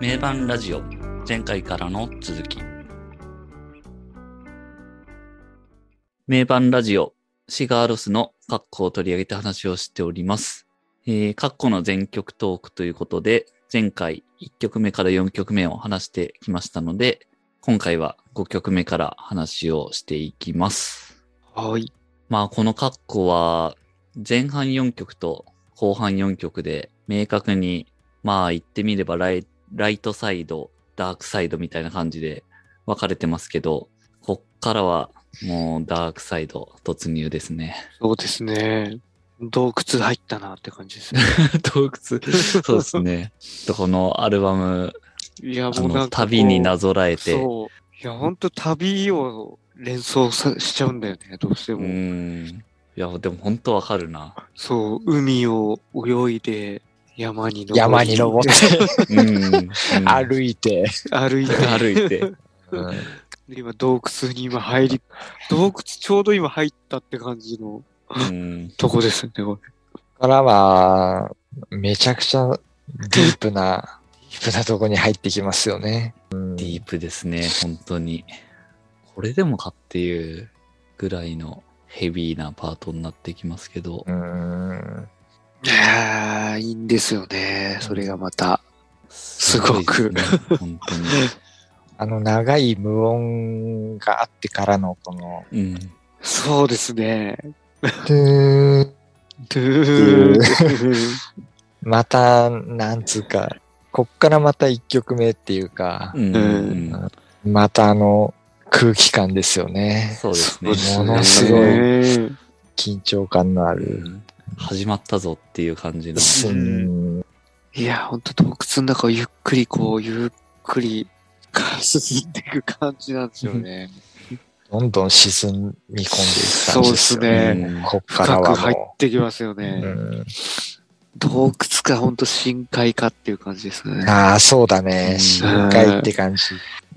名盤ラジオ前回からの続き名盤ラジオシガーロスのカッコを取り上げて話をしております。えー、カッコの全曲トークということで前回1曲目から4曲目を話してきましたので今回は5曲目から話をしていきます。はい。まあこのカッコは前半4曲と後半4曲で明確にまあ言ってみればライライトサイド、ダークサイドみたいな感じで分かれてますけど、こっからはもうダークサイド突入ですね。そうですね。洞窟入ったなって感じですね。洞窟？そうですね。とこのアルバム、いや、もうなん。旅になぞらえて、そう。いや、ほんと旅を連想さしちゃうんだよね、どうしてうも。ん。いや、でも本当わかるな。そう、海を泳いで、山に登り山に登って、うん。うん 歩いて、歩いて、歩いて。うんで今洞窟に今入り、洞窟ちょうど今入ったって感じのうん。とこですよね、こからは、めちゃくちゃディープな、ディープなとこに入ってきますよね。うんディープですね、本当に。これでもかっていうぐらいのヘビーなパートになってきますけどう、ん。れ。いやー、いいんですよね、それがまた。すごく。あの長い無音があってからのこの、うん。そうですね。トゥーンドゥーまた、なんつうか、こっからまた一曲目っていうかう、ん。うんまたあの空気感ですよね。そうですね。ものすごいい。緊張感のあうる。ん始まったぞっていう感じの。うんいや、ほんと洞窟の中をゆっくりこう、ゆっくり進んでいく感じなんですよね。どんどん沈み込んでいくそうで感じですすよね。うんこっからは深く入っもてきますよう。ね。うん洞窟かほんと深海かっていう感じですね。ああ、そうだうね。ん深海って感じ。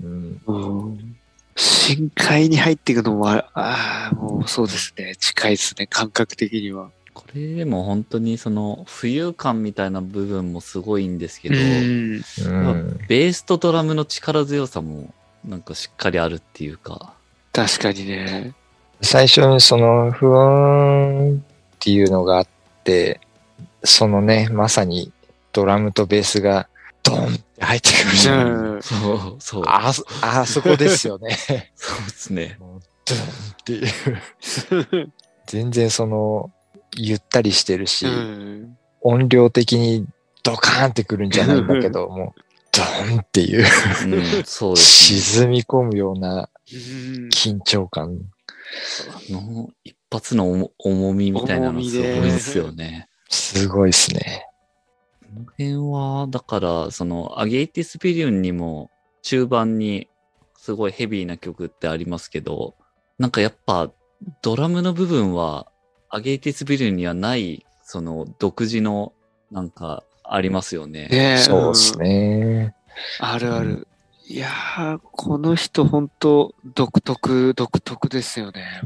うんうん深海に入っていくのも、ああー、もうそうですね。近いですね。感覚的には。これも本当にその浮遊感みたいな部分もすごいんですけど、うんうんベースとドラムの力強さもなんかしっかりあるっていうか、確かにね。最初にその、ふーんっていうのがあって、そのね、まさにドラムとベースがドンって入ってくるじゃん。うんそう、そう、あそ、あそこですよね。そうですね。ドンっていう。全然その、ゆったりしてるし、うん音量的にドカーンってくるんじゃないんだけど、もう、ドンっていう、うん、そうですね。沈み込むようなうん緊張感。あの一発の重重みみたいなのすごいですよね。すごいですね。この辺は、だから、その、 Ágætis byrjun にも中盤にすごいヘビーな曲ってありますけど、なんかやっぱドラムの部分は Ágætis byrjun にはない、その独自のなんかありますよね。ねえそうですね。あるある。いやー、この人本当独特、独特ですよね。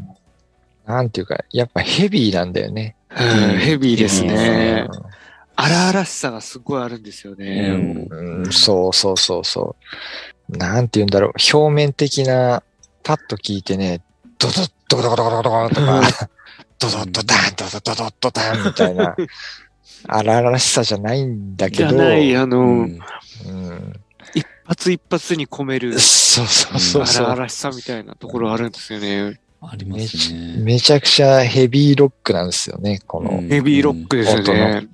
なんていうか、やっぱヘビーなんだよね。うんヘビーですねで。荒々しさがすごいあるんですよね。うんそうそうそうそう。なんて言うんだろう。表面的な、パッと聞いてね、ドドッドコドコドコドコドコとか、ドドッドダン、ドドドドドダンみたいな、荒々しさじゃないんだけど、ゃない、あの、うん、一発一発に込めるそうそうそう。荒々しさみたいなところあるんですよね。ありますね。めちゃくちゃヘビーロックなんですよね、このヘビーロックですね。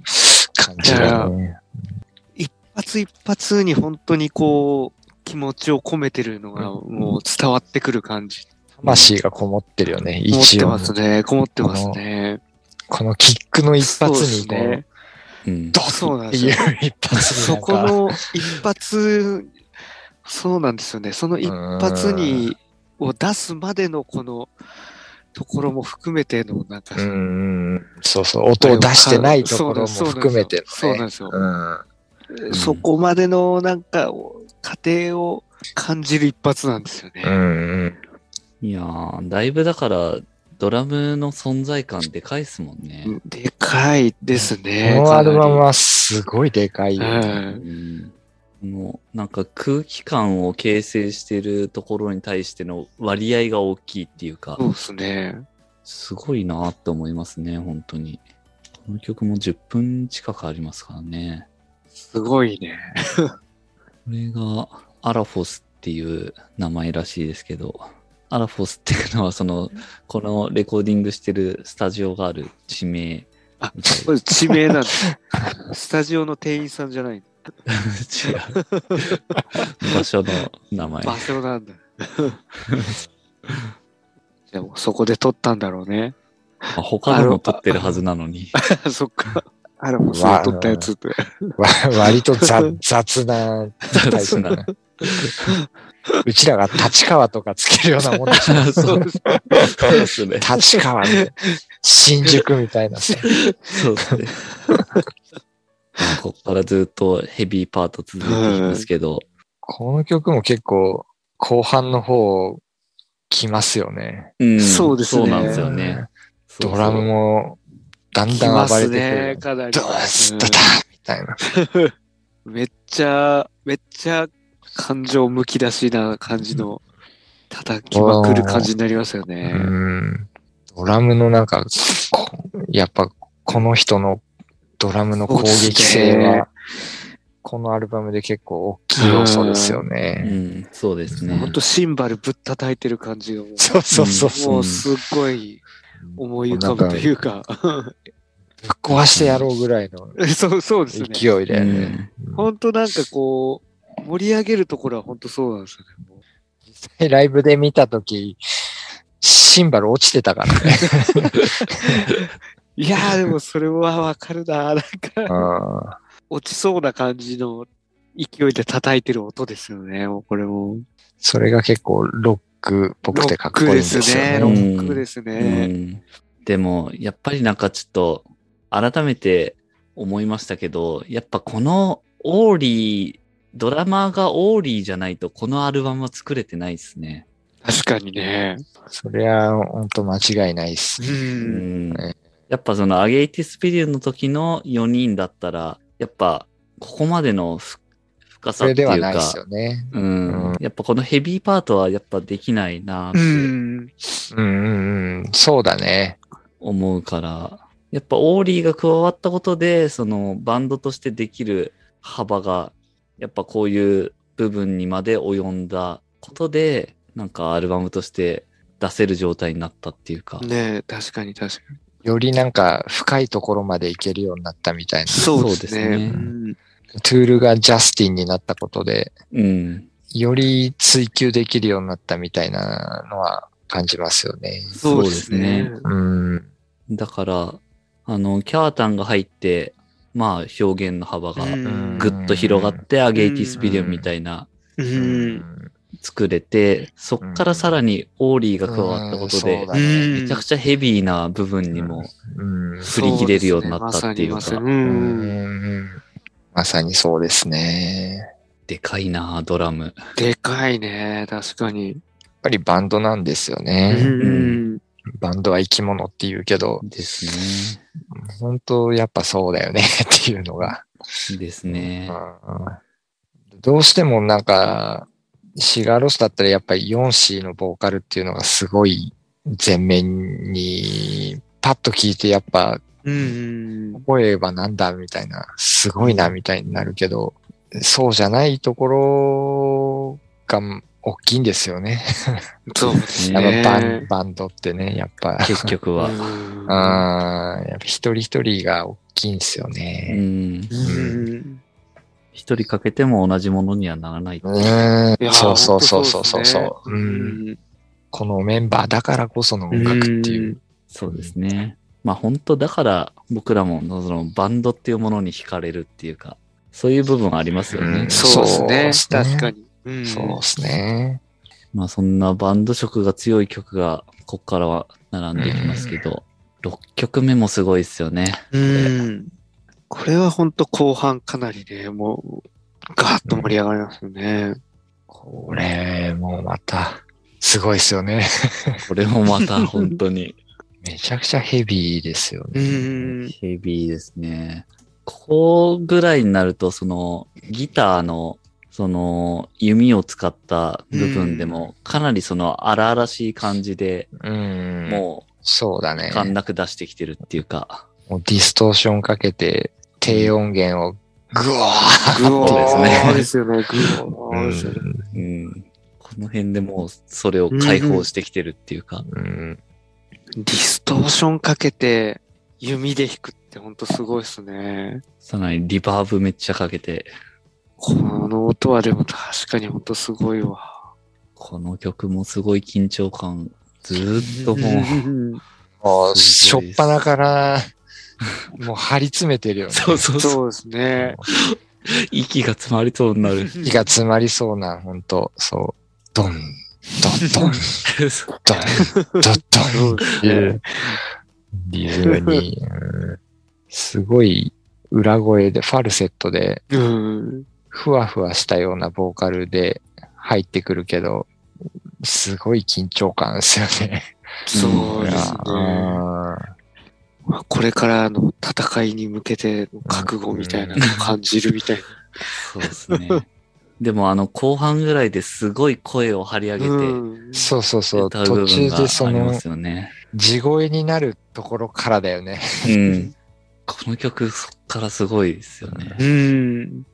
感じがね。一発一発に本当にこう、気持ちを込めてるのがもう伝わってくる感じ。魂がこもってるよね、こもって一応。ますね。こもってますね。このキックの一発にこう、すね。うんドそうなんンっていうですよ。一発にそこの一発、そうなんですよね。その一発に、を出すまでのこのところも含めての、なんか、うん、そうそう、音を出してないところも含めてそうなん。ですよ。うんそこまでのなんか、過程を感じる一発なんですよね。うんうん。いやー、だいぶだから、ドラムの存在感でかいっすもんね。でかいですね。このアルバムかはすごいでかいね。うんこのなんか空気感を形成してるところに対しての割合が大きいっていうか、そうですね。すごいなって思いますね、本当に。この曲も10分近くありますからね。すごいね。これがアラフォスっていう名前らしいですけど、アラフォスっていうのはその、このレコーディングしてるスタジオがある地名あこれ地名なんだ。スタジオの店員さんじゃない。違う。場所の名前。場所なんだ。でもそこで撮ったんだろうね。まあ他のも撮ってるはずなのに。そっか。あれもそう撮ったやつって。わ割と雑雑なタイプ雑な。うちらが立川とかつけるようなもんでしょ。そうですね。立川みたいな新宿みたいなさ。そうですね。まあここからずっとヘビーパート続いていきますけど、この曲も結構後半の方来ますよね。うんそうですねそうなんですよね。ドラムもだんだん暴れてくね、る。かなり。ドースうんタタみたいな。めっちゃ、めっちゃ感情むき出しな感じの叩きまくる感じになりますようね。ん。ドラムのなんか、こやっぱこの人のドラムの攻撃性は、このアルバムで結構大きい要素ですようね。ん、そうですね。ほんとシンバルぶったたいてる感じがもう、そうそうそうそう。もうすっごい思い浮かぶというか。ぶっ壊してやろうぐらいの そう、そうですね。勢いだよね。うんほんとなんかこう、盛り上げるところはほんとそうなんですよね。もうライブで見たとき、シンバル落ちてたからね。いやーでもそれはわかるな。なんか、うん落ちそうな感じの勢いで叩いてる音ですよね。もうこれも。それが結構ロックっぽくてかっこいいんですよね。ロロッックですね。ロうックですね。んでも、やっぱりなんかちょっと、改めて思いましたけど、やっぱこのオーリー、ドラマーがオーリーじゃないとこのアルバムは作れてないですね。確かにね。それは本当間違いないっすう。。うんんねやっぱそのアゲイティスビリュンの時の4人だったら、やっぱここまでのふ深さっていうかではないっす、よね。うんうんやっぱこのヘビーパートはやっぱできないなってうん。うんうんうん。そうだね。思うから、やっぱオーリーが加わったことで、そのバンドとしてできる幅が、やっぱこういう部分にまで及んだことで、なんかアルバムとして出せる状態になったっていうか。ねえ確かに確かに。よりなんか深いところまでいけるようになったみたいな。そうです。ねうんトゥールがジャスティンになったことで、うん。より追求できるようになったみたいなのは感じますよね。そうですね。うん。だから、あの、キャータンが入って、まあ表現の幅がうんぐっと広がって、アゲイティスピリオンみたいな作れて、そっからさらにオーリーが加わったことでめちゃくちゃヘビーな部分にもうん振り切れるようになったっていうか、まさにそうですね。やっでかいなドラム。でかいね。確かに。ぱりバンドなんですようね。ん。バンドは生き物って言うけど、ですね。本当やっぱそうだよね っていうのが。ですね。うんどうしてもなんか、シガーロスだったらやっぱり 4C のボーカルっていうのがすごい前面に、パッと聞いてやっぱうん。声はなんだみたいな、すごいなみたいになるけど、そうじゃないところが大きいんですよね。そうですやっね。ぱバンバンドってね、やっぱ。結局は。うんやっぱ一人一人が大きいんですようね。ん。うん。一人かけても同じものにはならない。うんそうそうそうそうそうそう、ねうん。このメンバーだからこその音楽っていう。そうですね。まあ本当だから僕らもそのバンドっていうものに惹かれるっていうか、そういう部分ありますよね。そうですね確かに。うんそうですね。まあそんなバンド色が強い曲がこっからは並んでいきますけど、6曲目もすごいですよね。うん。これは本当後半かなりね、もう、ガーッと盛り上がりますよね。これ、もうまた、すごいですよね。これもまた本当に めちゃくちゃヘビーですようね。ん。ヘビーですね。ここぐらいになるとそのギターのその、弓を使った部分でも、かなりその荒々しい感じで、うん。もそうだねう、。感覚出してきてるっていうか、もうディストーションかけて、低音源をグワグオそうですねーですよね。グですよね。ーうん。この辺でもう、それを解放してきてるっていうか、うん。ディストーションかけて弓で弾くってほんとすごいですね。さらにリバーブめっちゃかけて、この音はでも確かにほんとすごいわ。この曲もすごい緊張感、ずーっともう、もう、しょっぱなから、もう張り詰めてるよね。そうそうそう、そうですね。息が詰まりそうになる。気が詰まりそうな、ほんと、そう。ドン、ドン、ドン、ドン、ドン、ドンっていうリズムに、うんすごい裏声で、ファルセットで、うん。ふわふわしたようなボーカルで入ってくるけど、すごい緊張感ですよね。そうですね。あまあこれからの戦いに向けての覚悟みたいなのを感じるみたいな。そうですね。でもあの後半ぐらいですごい声を張り上げて、うんーそうそうそう。歌う部分途中がでそのありま、すよね。地声になるところからだよね。うん。この曲そっからすごいですよね。うん。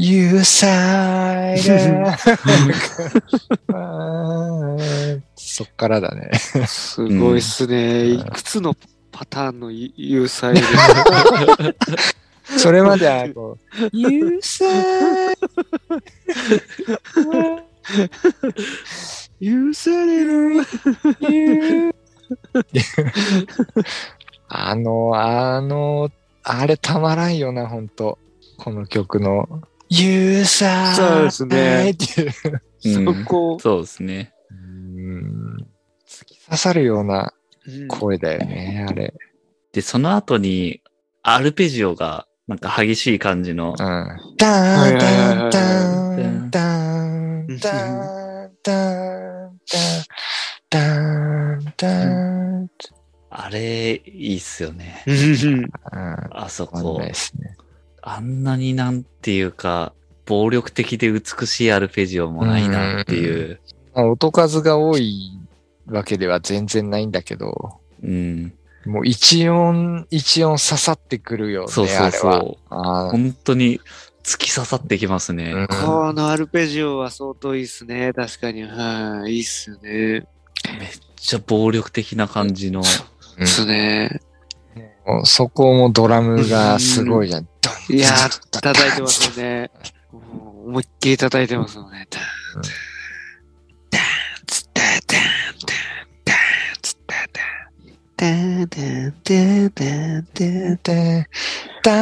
You side そっからだね。すごいっすね。うんいくつのパターンの有才で。それまではこう、You side 許される。you あの、あの、あれたまらんよな、ほんと。この曲の。ユーザーそうですね。そこ、うん、そうですね。突き刺さるような声だよね、うん、あれ。で、その後に、アルペジオが、なんか激しい感じの。うん、ダーン、ダーン、ダーン、ダーン、ダーン、ダーン、ダーン、ダーン、あれ、いいっすよね。あそこ。そうですね。あんなになんていうか、暴力的で美しいアルペジオもないなっていう。まあ音数が多いわけでは全然ないんだけど、うん。もう一音一音刺さってくるよね、そうそうあれは。そう。本当に突き刺さってきますね。うんこのアルペジオは相当いいっすね。確かに。はい。いいっすよね。めっちゃ暴力的な感じの。うんですね。もうそこもドラムがすごいじゃん。いやー、叩いてますよね。思いっきり叩いてますよね。ダーン、ダーン、ツダン、ダーン、ダン、ツダン。ダーン、ダン、ダーン、ダン、ダーン、でダ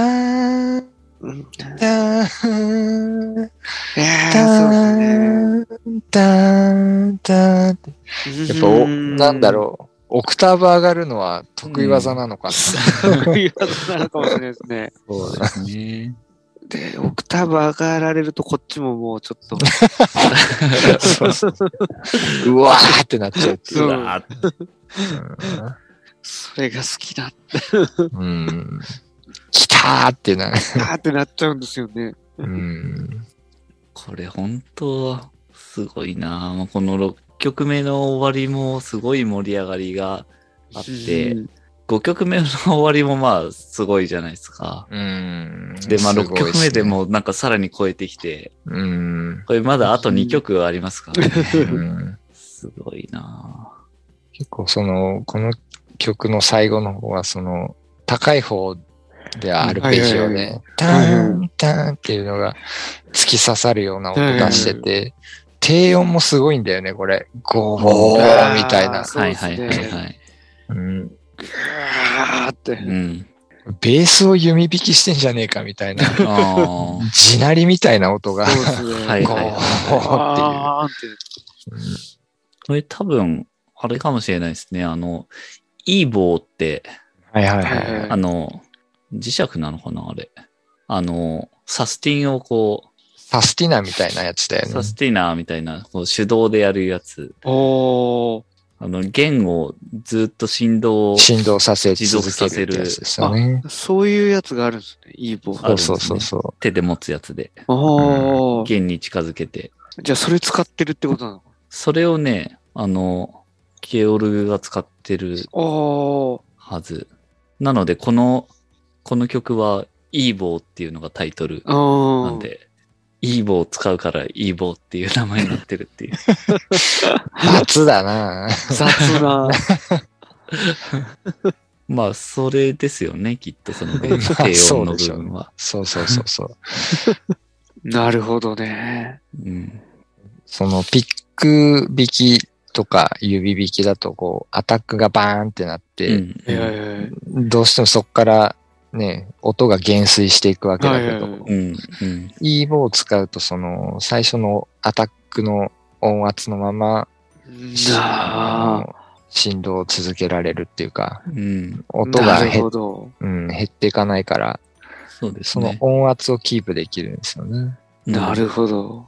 ン、うんダン、いやダ、ン、ダーン、ダン。やっぱ、なんだろう。オクターブ上がるのは得意技なのかな。う。得意技なのかもしれないですね。そうですね。で、オクターブ上がられるとこっちももうちょっと。そうそううわーってなっちゃうっていうう。わーそれが好きだうん。うん来たーってなる。なってなっちゃうんですよね。うん。これ本当すごいなまあこの6曲目の終わりもすごい盛り上がりがあって、うん5曲目の終わりもまあすごいじゃないですか。うん。で、まあ6すごいっすね曲目で。もなんかさらに超えてきて、うん。これまだあと2曲ありますからね。うんすごいな結構その、この曲の最後の方はその、高い方でアルペジオで、ターン、ターンっていうのが突き刺さるような音出してて、低音もすごいんだよね、これ。ゴーゴーみたいな。はいはいはいはい。うんぐーって。うん。ベースを弓弾きしてんじゃねえかみたいな、あ地鳴りみたいな音が、そうですね。はいゴーあーんって。これ多分、あれかもしれないですね。あの、いい棒って、はいはいはいはい。はいあの、磁石なのかなあれ。あの、サスティンをこサスティナみたいなやつだよう、ねサ。スティナーみたいな、こう手動でやるやつ。おー。あの、弦をずっと振動を、振動させ持続続けるってやつですよね。そういうやつがあるんですね。いい棒。あるんですねそうそうそうそ手で持つやつで。おー。弦に近づけて。じゃあそれ使ってるってことなのそれをね、あの、ケオルグが使ってるおー。はず。なので、この、この曲は、イーボーっていうのがタイトル。なんで、イーボーを使うからイーボーっていう名前になってるっていう。雑だな雑な。まあ、それですよね、きっとその低まあ音の部分は。そうそうそうそう。なるほどね。うん。そのピック弾きとか指弾きだとこうアタックがバーンってなっうて、んいやいやいやどうしてもそこからね、音が減衰していくわけだけど、はいはいはいうん。うん。E ボを使うとその最初のアタックの音圧のまま、振動を続けられるっていうか、うん。音なるが減,、ほど。うん、減っていかないから、そうですそのね。音圧をキープできるんですよね。なるほど。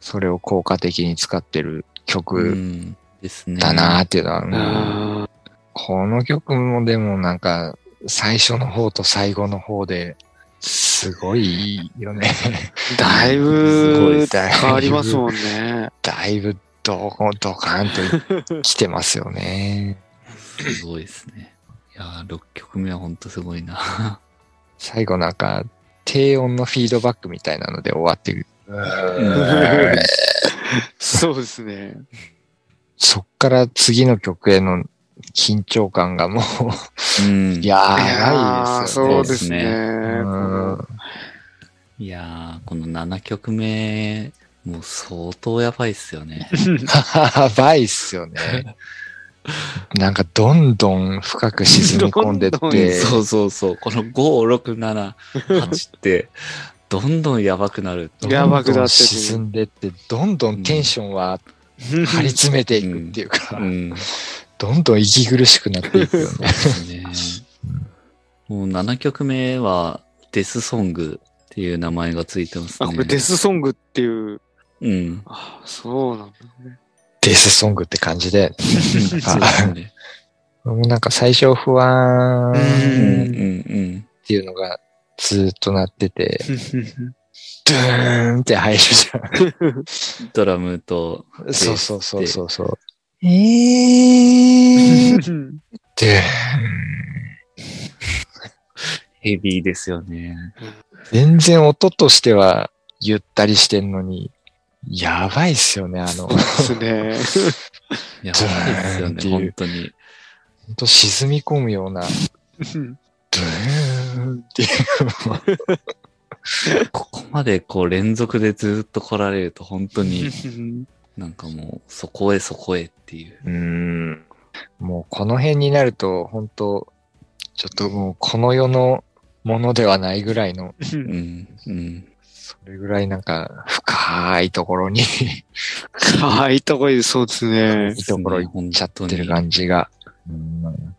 それを効果的に使ってるう曲ん。ですね。だなーっていうのは、うんあこの曲もでもなんか、最初の方と最後の方で、すごいよね。ーだいぶ変わりますもんね。だいぶドコンドカンと来てますよね。すごいですね。いやー、6曲目はほんとすごいな。最後なんか、低音のフィードバックみたいなので終わってる。そうですね。そっから次の曲への緊張感がもうん。う、やいやーばいですよね。そうですね。うんいやー、この7曲目、もう相当やばいっすよね。やばいっすよね。なんかどんどん深く沈み込んでっ どんどんて、そうそうそう。この5、6、7、8って、どんどんやばくなる。やばくなって沈んでって、どんどんテンションは張り詰めていくっていうか、うん。どんどん息苦しくなっていくよね。ですね。もう7曲目は、デスソングっていう名前がついてますあ、ね。これデスソングっていう。うん。あ、そうなんだね。デスソングって感じで、そうね。もうなんか最初不安うん、っうん、ていうのがずっとなってて、ドゥーンって入るじうん。ドラムと、そうそうそうそう。えー、ドゥーン。ヘビーですよね。全然音としてはゆったりしてんのに、やばいっすよね、あの、ですね。やばいですよね、ドゥーンっていう本当に。ほんと沈み込むような、ドゥーンっていう。ここまでこう連続でずっと来られると本当に なんかもうそこへそこへっていう。うーん。もうこの辺になると、本当ちょっともうこの世のものではないぐらいの、うん、うん。それぐらいなんか深いところにかいとこいいそうですねい。いところ行っちゃってる感じが。うん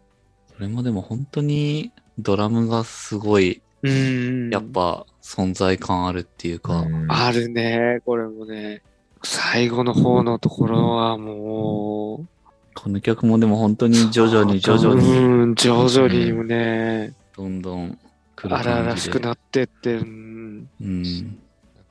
それもでも本当にドラムがすごい、うん。やっぱ存在感あるっていうか、うんあるね、これもね。最後の方のところはもこの曲もでも本当にう、徐々に徐々にうん、徐々にね、どんどん来る荒々感じで。しくなってって、うん。うん。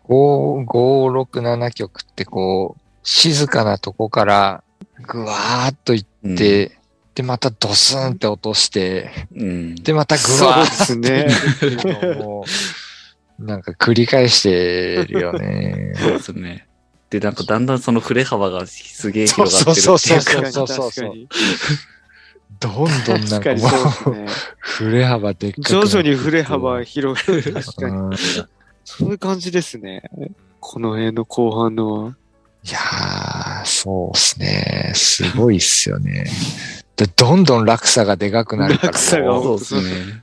5、5、6、7曲ってこう、静かなとこからぐわーっと行うんって、で、またドスンって落として、うん。で、またぐわーっすね。ていうのを、なんか繰り返してるよね。そうですね。で、なんかだんだんその振れ幅がすげえ広がってるってそうそういうか、そうそう。どんどんなん確かもう、ね。振れ幅でっかく徐々に振れ幅広がる。確かに。そういう感じですね。この辺の後半の。やー、そうっすね。すごいっすよね。で、どんどん落差がでかくなるから落差がもうそうですね。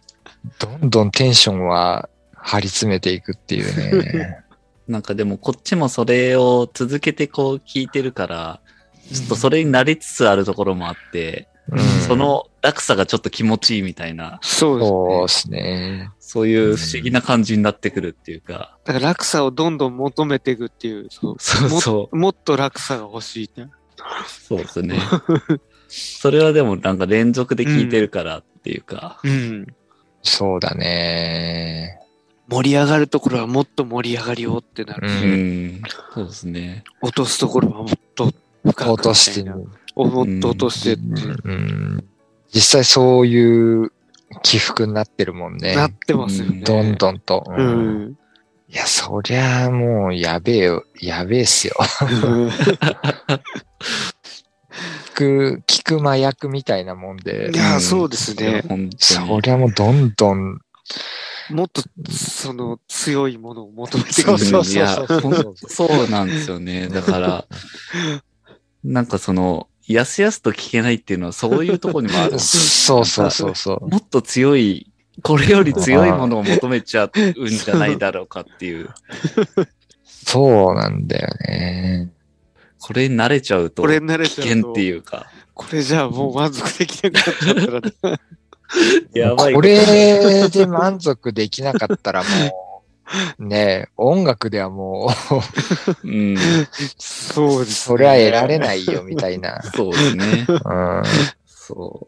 どんどんテンションは張り詰めていくっていうね。なんかでもこっちもそれを続けてこう聞いてるから、ちょっとそれに慣れつつあるところもあって、うんその落差がちょっと気持ちいいみたいな、そうですねそういう不思議な感じになってくるっていうか、だから落差をどんどん求めていくっていう。そうそうそう、ももっと落差が欲しいね。そうですね。それはでもなんか連続で聞いてるからっていうか、うん。そうだね。盛り上がるところはもっと盛り上がりようってなる。ううんん。そうですね。落とすところはもっと深く落としておもっと落としてって、うん実際そういう起伏になってるもんね。なってますよね。どんどんと。ううんん。いや、そりゃもうやべえよ。やべえっすよ。聞く、聞く麻薬みたいなもんでい。や、そうですね。そに。りゃもうどんどん。もっと、その、強いものを求めてくる。そうそうそういや、そうほんそうなんですよね。だから、なんかその、やすやすと聞けないっていうのはそういうところにもあるんですよ。そうそうそうそう。もっと強い、これより強いものを求めちゃうんじゃないだろうかっていう。そうなんだよね。これに慣れちゃうとこれに慣れ危ちゃうと険っていうか。これじゃあもう満足できなくなっちゃったら。やばい。これで満足できなかったらもう、ねえ、音楽ではもう、うん。そうです、それは得られないよ、みたいな。そうですね。うん。そう。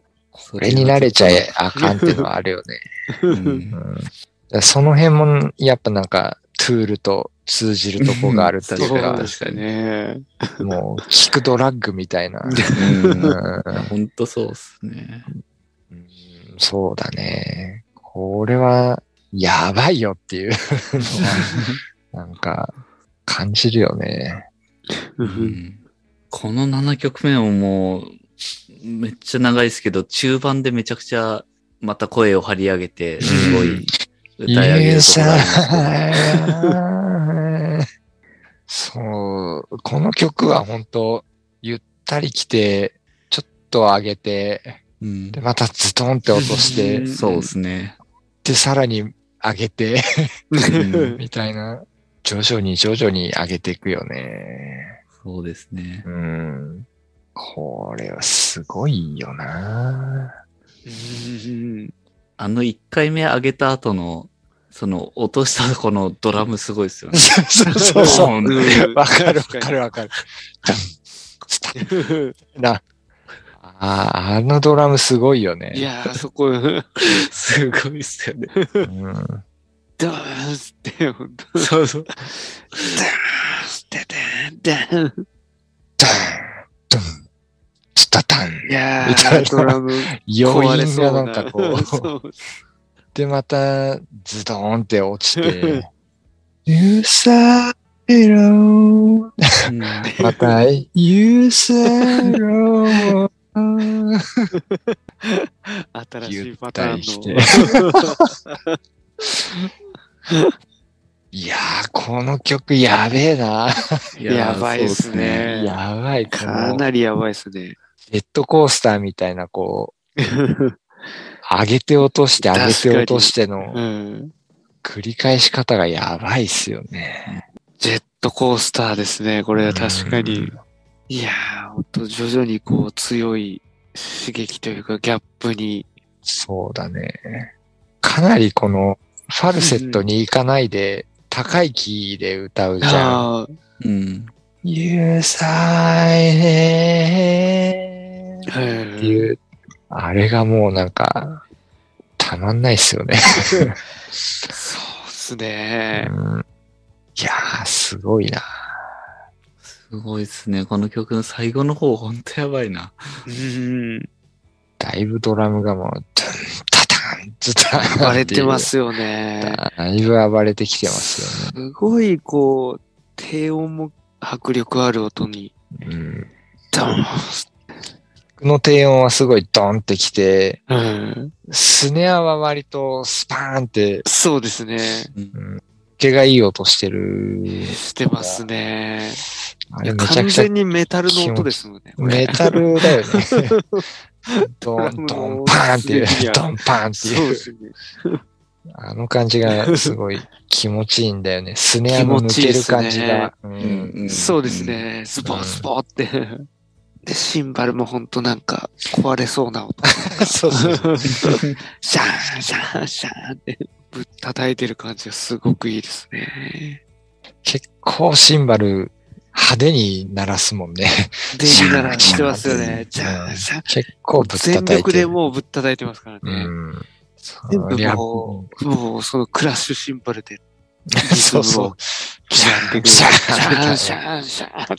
これに慣れちゃえあかんっていうのはあるよね。うんうん、その辺も、やっぱなんか、ツールと通じるとこがあるっていうそうかで、すね。もう、聞くドラッグみたいな。うんうん本当そうですね。うんそうだね。これは、やばいよっていう なんか、感じるよね。うんこの7曲目ももう、めっちゃ長いですけど、中盤でめちゃくちゃまた声を張り上げて、すごい歌い上げるとこ。そう、この曲は本当ゆったり来て、ちょっと上げて、うんで、またズトンって落としてうん、そうですね。で、さらに上げて、うん みたいな、徐々に徐々に上げていくよね。そうですね。うん。これはすごいよなうんあの1回目上げた後の、その落としたこのドラムすごいですよね。そうそうそう。うんわかるわかるわかる。な。ああ、あのドラムすごいよね。いやー、そこ、すごいっすよね。うん、ダーンスって、ほんと。そうそう。ダーンスって、ダーン、ダーン。ダン、ドン、ツタタン。いやー、ドラム余韻。がなんかこう、そうで、また、ズドーンって落ちて、You said hello. うんまた、You said hello. 新しいパターンゆの。いやー、この曲やべえな。い やばいっすねやばい。こかのなりやばいっすね。ジェットコースターみたいな、こう、上げて落として上げて落としてうのん。繰り返し方がやばいっすよね。ジェットコースターですね。これは確かにうん。いやー、ほんと徐々にこう強い刺激というかギャップに。そうだね。かなりこの、ファルセットに行かないで、高いキーで歌うじゃん。うん。You say ってはいいう、あれがもうなんか、たまんないっすよね。そうっすね。うんいやー、すごいな。すごいですね。この曲の最後の方、ほんとやばいな。うん。だいぶドラムがもう、ドゥン、タタン、ズタン。割れてま。すよね。だいぶ暴れてきてますよね。すごいこう、低音も迫力ある音に、うん。ドーンこの低音はすごいドンってきて、うん。スネアは割とスパーンって、そうですね。うん、毛がいい音してる。してますね。あれめちゃくちゃ完全にメタルの音ですもんね。メタルだよね。ドン、ドン、パーンっていうドン、パーンっていう。そうですね。あの感じがすごい気持ちいいんだよね。スネアの抜ける感じが。うんそうです。ね。スポースポーって。で、シンバルもほんとなんか壊れそうな音。そうそう。シャーン、シャーン、シャーンってぶったたいてる感じがすごくいいですね。結構シンバル派手に鳴らすもんね。で、な らしてますよね。シャーンシャーン、シャーン。結構ぶったたいてる。全力でもうぶったたいてますからうね。ん。全部もう、もうそのクラッシュシンバルで、そうそう。シャン、シャン、シャン、シャン。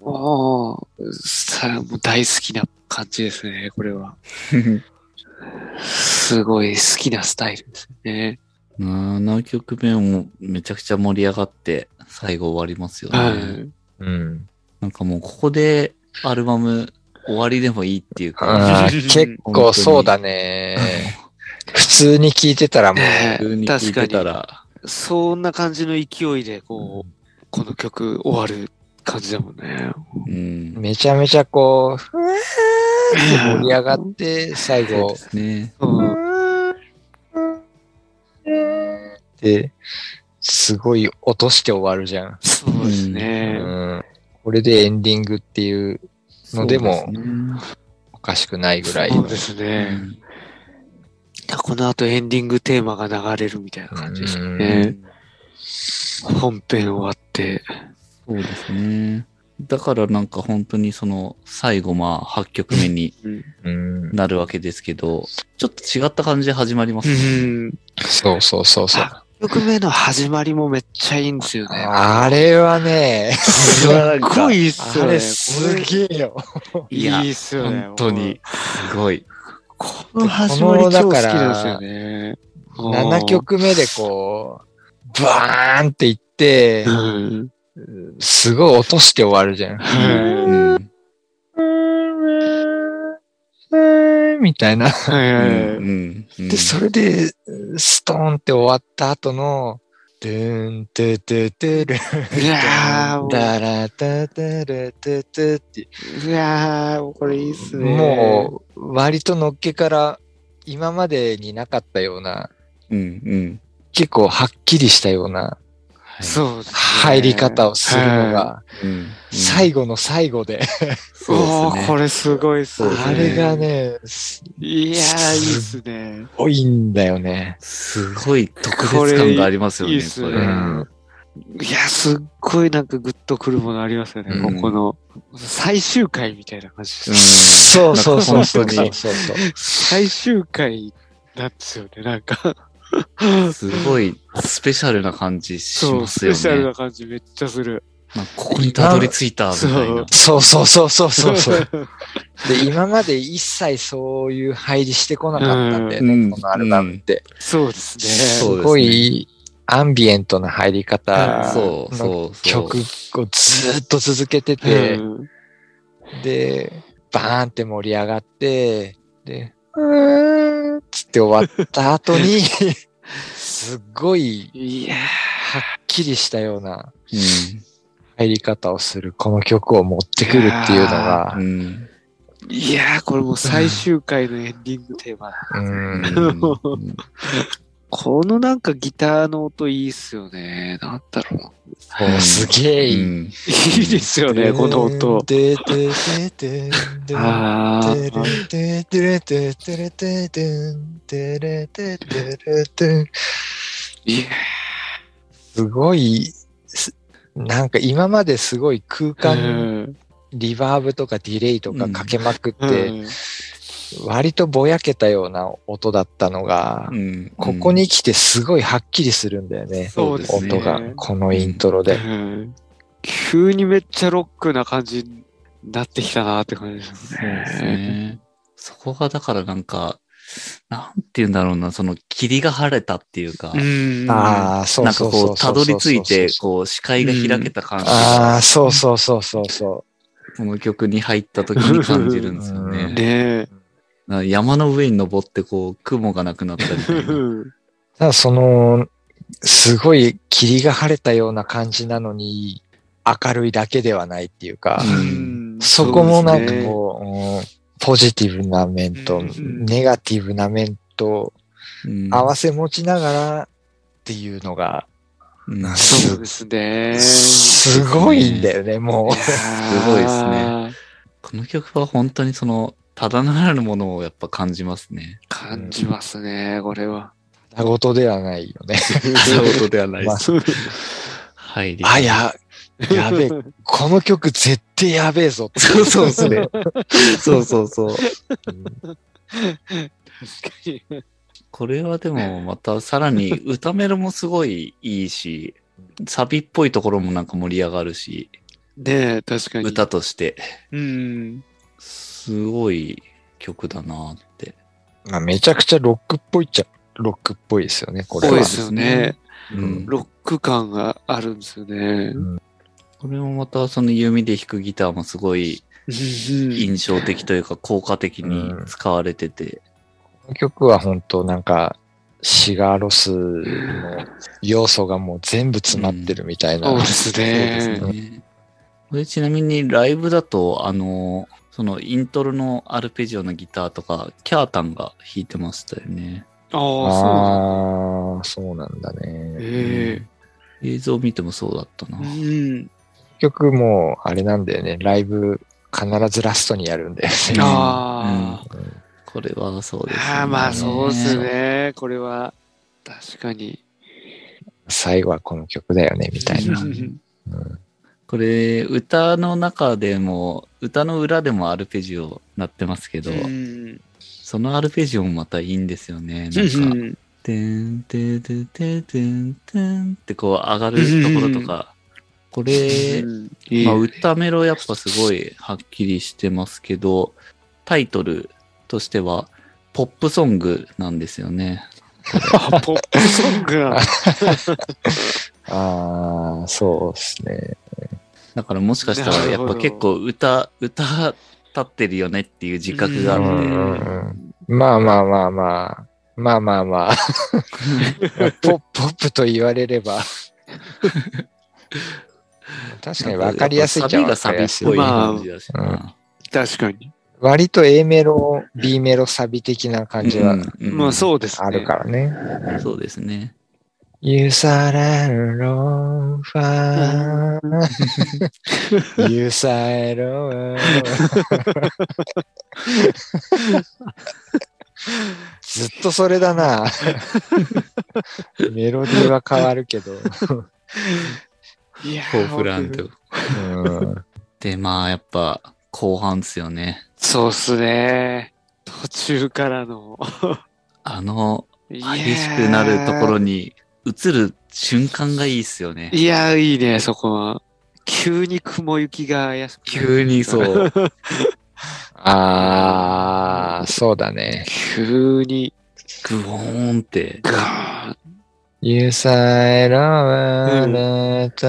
もう、さもう大好きな感じですね、これは。すごい好きなスタイルですね。7曲目もめちゃくちゃ盛り上がって最後終わりますよね。はい。うん。なんかもうここでアルバム終わりでもいいっていうか、結構そうだね。普通に聞いてたらもう、ね普通に聞いてたら、そんな感じの勢いで、こう、この曲終わる感じだもんね。うん。めちゃめちゃこう、ふわーって盛り上がって、最後そうで、すね。うんすごい落として終わるじゃん。そうですうね。ん。これでエンディングっていうのでもおかしくないぐらいの。そうですうね。んこの後エンディングテーマが流れるみたいな感じですよね。本編終わって。そうですね。だからなんか本当にその最後まあ8曲目に。なるわけですけど、ちょっと違った感じで始まりますね。そうそうそうそう。8曲目の始まりもめっちゃいいんですよね。あれはね、すっごいっすよね。あれすげえよ。いいっすよね。本当に。すごい。この始まり超好きですよね。7曲目でこう、バーンっていってう、ん。すごい落として終わるじゃん。はいうん。みたいな。で、それで、ストーンって終わった後の、ドゥーン、トゥトゥトゥルン、いやーもうダラタタラタタって、これいいっすね。もう、割とのっけから、今までになかったような、うん。うん。結構はっきりしたようなそうですね入り方をするのが、うん。最後の最後で、そうおー、ですね。これすごいっすね。あれがね、すいやー、いいっすね。ごいんだよね。すごい特別感がありますよね。これ。うんいや、すっごいなんかグッとくるものありますよね、うんここの。最終回みたいな感じです、うんそうそうそうそうなんか本当にそうそう。最終回なんですよね、なんか。すごいスペシャルな感じしますよスペシャルね。な感じめっちゃする。ここにたどり着いたみたいな。そうそうそうそうそうそう。で、今まで一切そういう入りしてこなかったんだよね、うんこのアルバムって。そうですね。そうですねすごいアンビエントな入り方そうそうの。曲をずーっと続けてて、うんで、バーンって盛り上がって、で、うーんって終わった後に、すっごいいやはっきりしたようなうん。入り方をするこの曲を持ってくるっていうのがう、ん。ー、いやー、これもう最終回のエンディングテーマうん このなんかギターの音いいっすよね。なんだろう。そうすげえいい。うんいいですよね、この音。ででででであでーでででででででででででいやすごい、すなんか今まですごい空ー間うんリバーブとかディレイとかかけまくっうて、ん割とぼやけたような音だったのが、うんここに来てすごいはっきりするんだよね。そうですね音が、このイントロで。うん急にめっちゃロックな感じになってきたなって感じですそうですね。ね。そこがだからなんか、なんて言うんだろうな、その霧が晴れたっていうか、うんああ、そうなんかそうそうこう、たどり着いて、う。こう、視界が開けた感じあが、あ、そうそうそうそうそこの曲に入った時に感じるんですようんね。ね山の上に登って、こう、雲がなくなったみただその、すごい霧が晴れたような感じなのに、明るいだけではないっていうか、うん。そこもなんかうこう、うんポジティブな面と、うんネガティブな面とうん。合わせ持ちながらっていうのが、うんそそうですね。すごいんだよね、もう。すごいですね。この曲は本当にその、ただならぬものをやっぱ感じますね。感じますね、これは。たごとではないよね。そういうことではないまあです。はい。あ、や、やべえ、この曲絶対やべえぞ。そうそうそう。そうそうそう。確かに。これはでもまたさらに歌メロもすごいいいし、サビっぽいところもなんか盛り上がるし、ねえ、確かに。歌として、うん。すごい曲だなって。まあ、めちゃくちゃロックっぽいっちゃ、ロックっぽいですよね、これはそうで。すよね。うん。ロック感があるんですよね。これもまたその弓で弾くギターもすごいうん印象的というか効果的に使われてて、この曲は本当なんか、シガーロスの要素がもう全部詰まってるみたいな。そうですそうですね。ね。これちなみにライブだと、あの、そのイントロのアルペジオのギターとか、キャータンが弾いてましたよね。ああ、そうなんだだ。ね。え映像見てもそうだったなえ。うん。結局もう、あれなんだよね。ライブ必ずラストにやるんだよね。ああ。これはそうですね。ああ、まあそうですね。これは、確かに。最後はこの曲だよね、みたいな。うんうんこれ、歌の中でも、歌の裏でもアルペジオなってますけど、うん。そのアルペジオもまたいいんですよね。なんか、てんててててんてんってこう上がるところとか、これ、まあ、歌メロやっぱすごいはっきりしてますけど、タイトルとしては、ポップソングなんですよね。あ ポップソングなんだ。ああ、そうですね。だからもしかしたらやっぱ結構歌、歌立ってるよねっていう自覚があって、うんうんうんまあまあまあまあ。まあまあまあ。ポップ、ポップと言われれば。確かに分かりやすいっちゃ分サビがサかりやすいビっぽい。感じだしまあな。確かに。割と A メロ、B メロサビ的な感じはうんうんまあそうですね。あるからね。そうですね。You said alone, far. You said alone. ずっとそれだな。メロディーは変わるけど。いやフォーフランド。うんで、まあやっぱ後半ですよね。そうっすね。途中からの。あの激激しくなるところに映る瞬間がいいっすよね。いや、いいね、そこは。急に雲行きが怪しく急にそう。ああ、そうだね。急に、グオーンって。ガーン。You said alone, let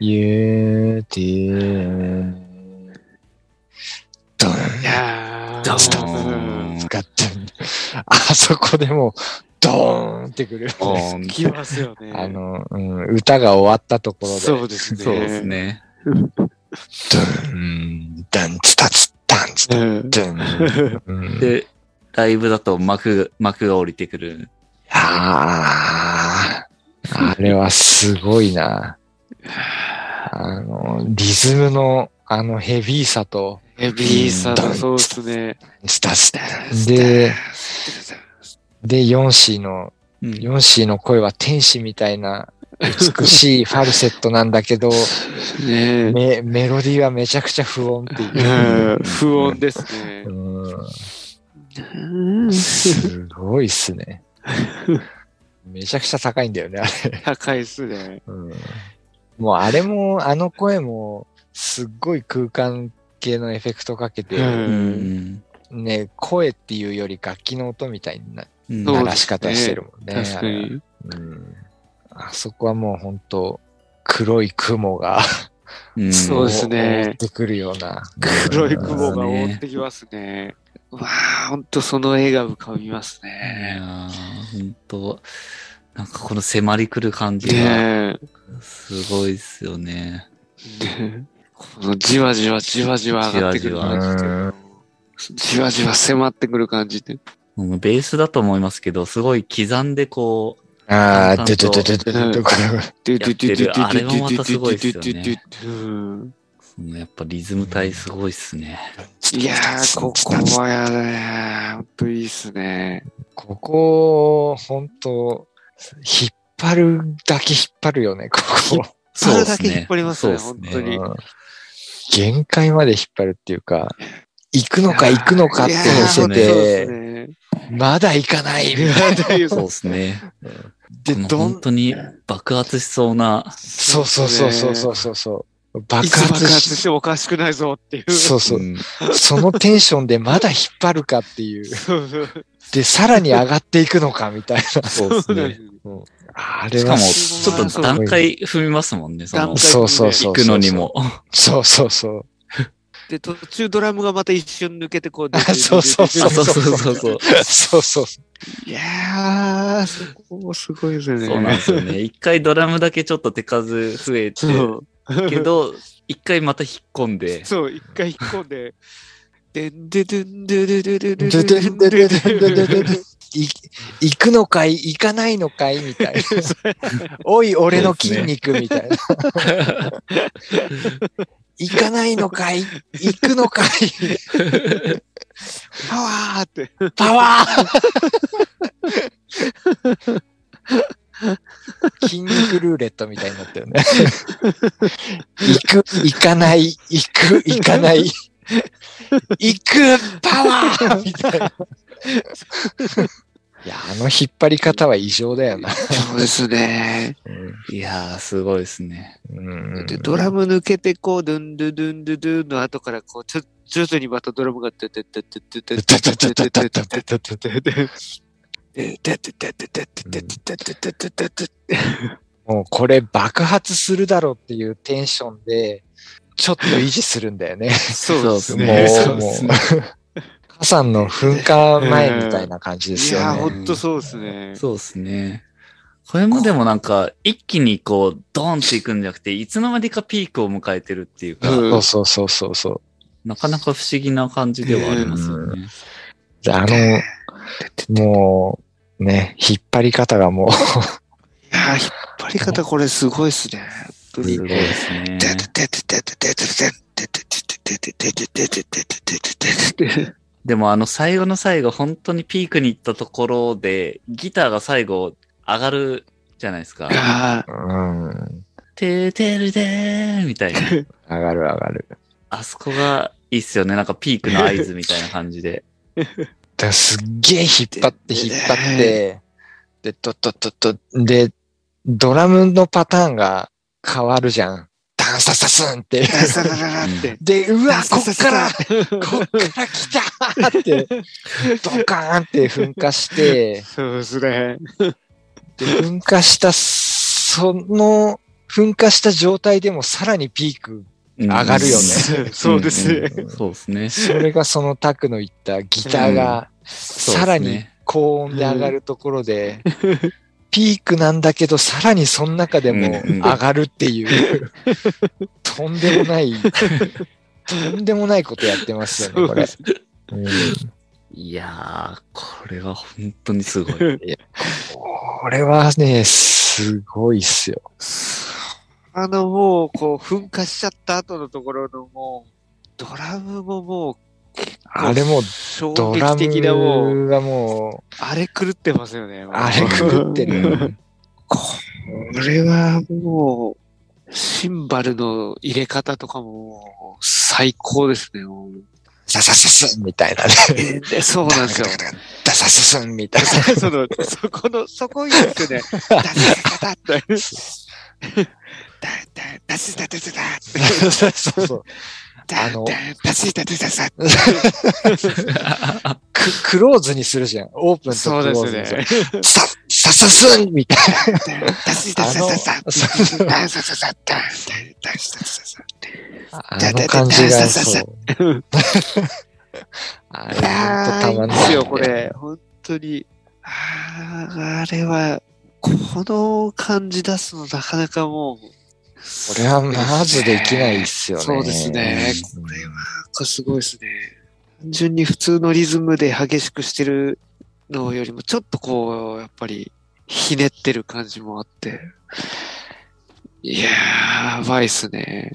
You did. ドンいやードーン使ってんあそこでもう、ドーンってくる。ドーン来ますよね。あの、うん、歌が終わったところで、そうですね。そうです。ね。ドン、ダンツタツダンツタうん。ドン。うん、で、ライブだと幕、幕が降りてくる。ああ、あれはすごいな。あの、リズムのあのヘビーさと、ヘビーさとそうですね。スタスタ。で、で、ヨンシーの、うんヨンシーの声は天使みたいな美しい ファルセットなんだけど、ねメメロディーはめちゃくちゃ不音ってえ。いうう。ん不穏ですね。うん、すごいっすね。めちゃくちゃ高いんだよね、あれ。高いっすね。うんもうあれも、あの声も、すっごい空間系のエフェクトかけて、ううんん。ね、声っていうより楽器の音みたいなうんそう鳴らし方してるもんね。確かに。うんあそこはもう本当黒い雲がうん そうですね覆ってくるような。黒い雲がね覆ってきますね。うわあ、ほんとその絵が浮かびますいね。やー、ほんと、なんかこの迫り来る感じが、ねすごいっすよね。え。ねえこのじわじわじわじわ上がってくる感じじわじわ迫ってくる感じって。もうベースだと思いますけど、すごい刻んでこああ、淡々と。ドゥドゥドゥドゥドゥドゥこれドゥってる。あれもまたすごいっすよね。やっぱリズム体すごいっすね。いやー、ここはやね、ほんといいっすね。ここ、本当引っ張るだけ引っ張るよね、ここ。それだけ引っ張りますねそうっ本当にうん限界まで引っ張るっていうか、行くのか行くのかっていや見せーそうでて、すね。まだ行かないみたいな。そうですね。で、どん、本当に爆発しそうな、そうそうそうそうそうそうそう。爆いつ爆発し、てもおかしくないぞっていう。そうそう。んそのテンションでまだ引っ張るかっていう。そうそうで、さらに上がっていくのかみたいな。そうですねす。あれはしかも、す、ちょっと段階踏みますもんね、その段、階そうそうそう。行くのにも。そうそうそう。で、途中ドラムがまた一瞬抜けてこう。そうそうそうあそうそうそうそう。そうそう。いやー、そこもすごいですよね。そうなんですよね。一回ドラムだけちょっと手数増えて、そう。けど、一回また引っ込んで、そう、一回引っ込んで、でんででんでででででででででででで行くのかい行かないのかいみたいな。おい、俺の筋肉みたいな。行かないのかい？行くのかい？パワーって。パワー筋肉ルーレットみたいになったよね。行く、行かない、行く、行かない。行く、パワーみたいな。いや、あの引っ張り方は異常だよな。そうですね。いやー、すごいですね。うんで、ドラム抜けて、こう、ドゥンドゥドゥンドゥドゥンの後から、こう、ちょ、徐々にまたドラムが、てててててててててててててててもうこれ爆発するだろうっていうテンションで、ちょっと維持するんだよね。そうですもね。う、もう、火山の噴火前みたいな感じでいやー、すよね。ほんとそうですね。そうですね。これもでもなんか、一気にこう、ドーンっていくんじゃなくて、いつの間にかピークを迎えてるっていうか、うんそうそうそうそうそう。なかなか不思議な感じではありますよね。であの、もう、ね、引っ張り方がもう、いやー、引っ張り方これすごいっすね。すごいですね。でもあの最後の最後、本当にピークに行ったところで、ギターが最後上がるじゃないですか。あうん、てーてるでーみたいな。上がる上がる。あそこがいいっすよね。なんかピークの合図みたいな感じで。だからすっげえ引っ張って引っ張って、で、とっとっとっと、で、ドラムのパターンが変わるじゃん。ダンササスンって。で、うわ、こっから、こっから来たって、ドカーンって噴火して、そうですね。で、噴火した、その、噴火した状態でもさらにピーク、上がるよねそうですね。そうですね。それがそのタクの言ったギターが、さらに高音で上がるところで、ピークなんだけど、さらにその中でも上がるっていう、とんでもない、とんでもないことやってますよね、これ。うんいやー、これは本当にすごい。これはね、すごいっすよ。あの、もう、こう、噴火しちゃった後のところのもう、ドラムももう、あれもう衝ドラ撃的なもう、もう、あれ狂ってますよね。あれ狂ってるよ。これはもう、シンバルの入れ方とかも、最高ですね。サササスンみたいなね。えでそうなんですよ。ダササスンみたいな。その、そこの、そこいいですよね。ダダダダダダダダシダダダダそうそうそう。ダあのダダシダダダダあの、ク クローズにするじゃん。オープンとクローズにする。そうですね。さ、ささすんみたいな。さささささ。ささささ。ッサッサッサッサッサッサたまッサッ。ですよ、これ。本当に。ああれは、この感じ出すのなかなかもう、これはまずできないっすよね。そうですね。これは、すごいですね。単純に普通のリズムで激しくしてるのよりも、ちょっとこう、やっぱり、ひねってる感じもあって。いやー、やばいっすね。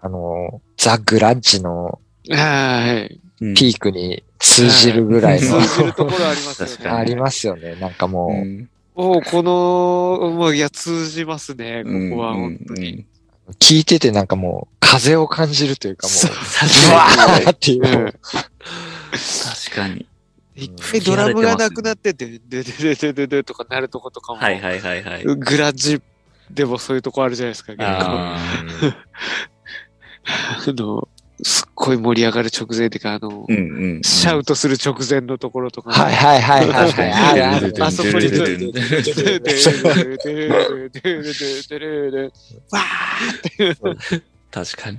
あの、ザ・グラッジのはい。うんピークに通じるぐらいの、通じるところありますよね。ありますよね。なんかもう、うんもうこの、もういや、通じますね、ここは、うん本当に。聞いててなんかもう、風を感じるというかもう、そううわーっていうう、ん確かに。一回ドラムがなくなって、で、で、で、で、で、で、で、とかなるとことかも、はいはいはいはい。グラッジでもそういうとこあるじゃないですか、結構。あ あの、すっごい盛り上がる直前っていうか、あの、うんうんうん。シャウトする直前のところとか、はいはいはいはいはい。あるある。あそこに、ドゥルドゥルドゥルドゥわーって確かに。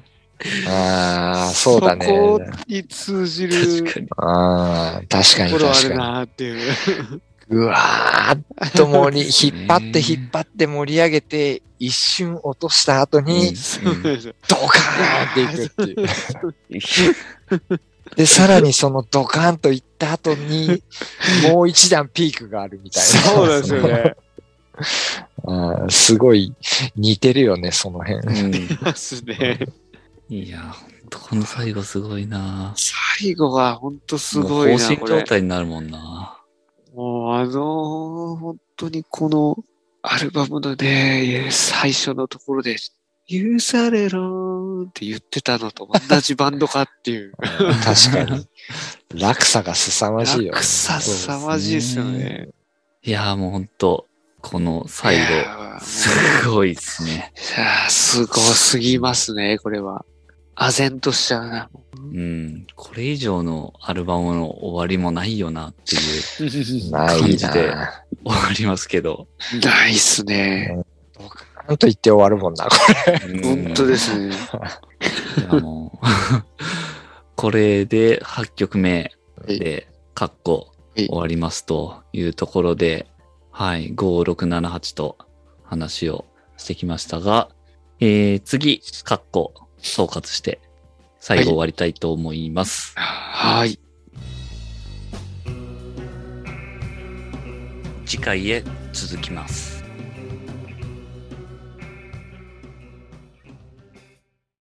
ああ、そうだね。そこに通じる確かに。ああ、確かにところある。なーっていう。うわーっと盛り、引っ張って引っ張って盛り上げて、一瞬落とした後に、ドカーンっていくっていう。で、さらにそのドカーンといった後に、もう一段ピークがあるみたいな。そうなんですよね。あーすごい似てるよね、その辺。うんですね。いや、ほんとこの最後すごいな最後は本当すもうごいな、放心状。態になるもんなもうあの、本当にこのアルバムのね、最初のところで、許されろーって言ってたのと同じバンドかっていう。確かに。落差が凄まじいよね。落差凄まじいですよね。いや、もうほんと、この最い後、すごいですね。いやーすごすぎますね、これは。唖然としちゃうな。うん。これ以上のアルバムの終わりもないよなっていう感じでな。終わりますけど。ないっすね。ドカーンと言って終わるもんな、こうん本当ですね。これで8曲目で、カッコはい終わりますというところで、はい、5678と話をしてきましたが、えー、次、カッコ総括して、最後終わりたいと思います。はい。次回へ続きます。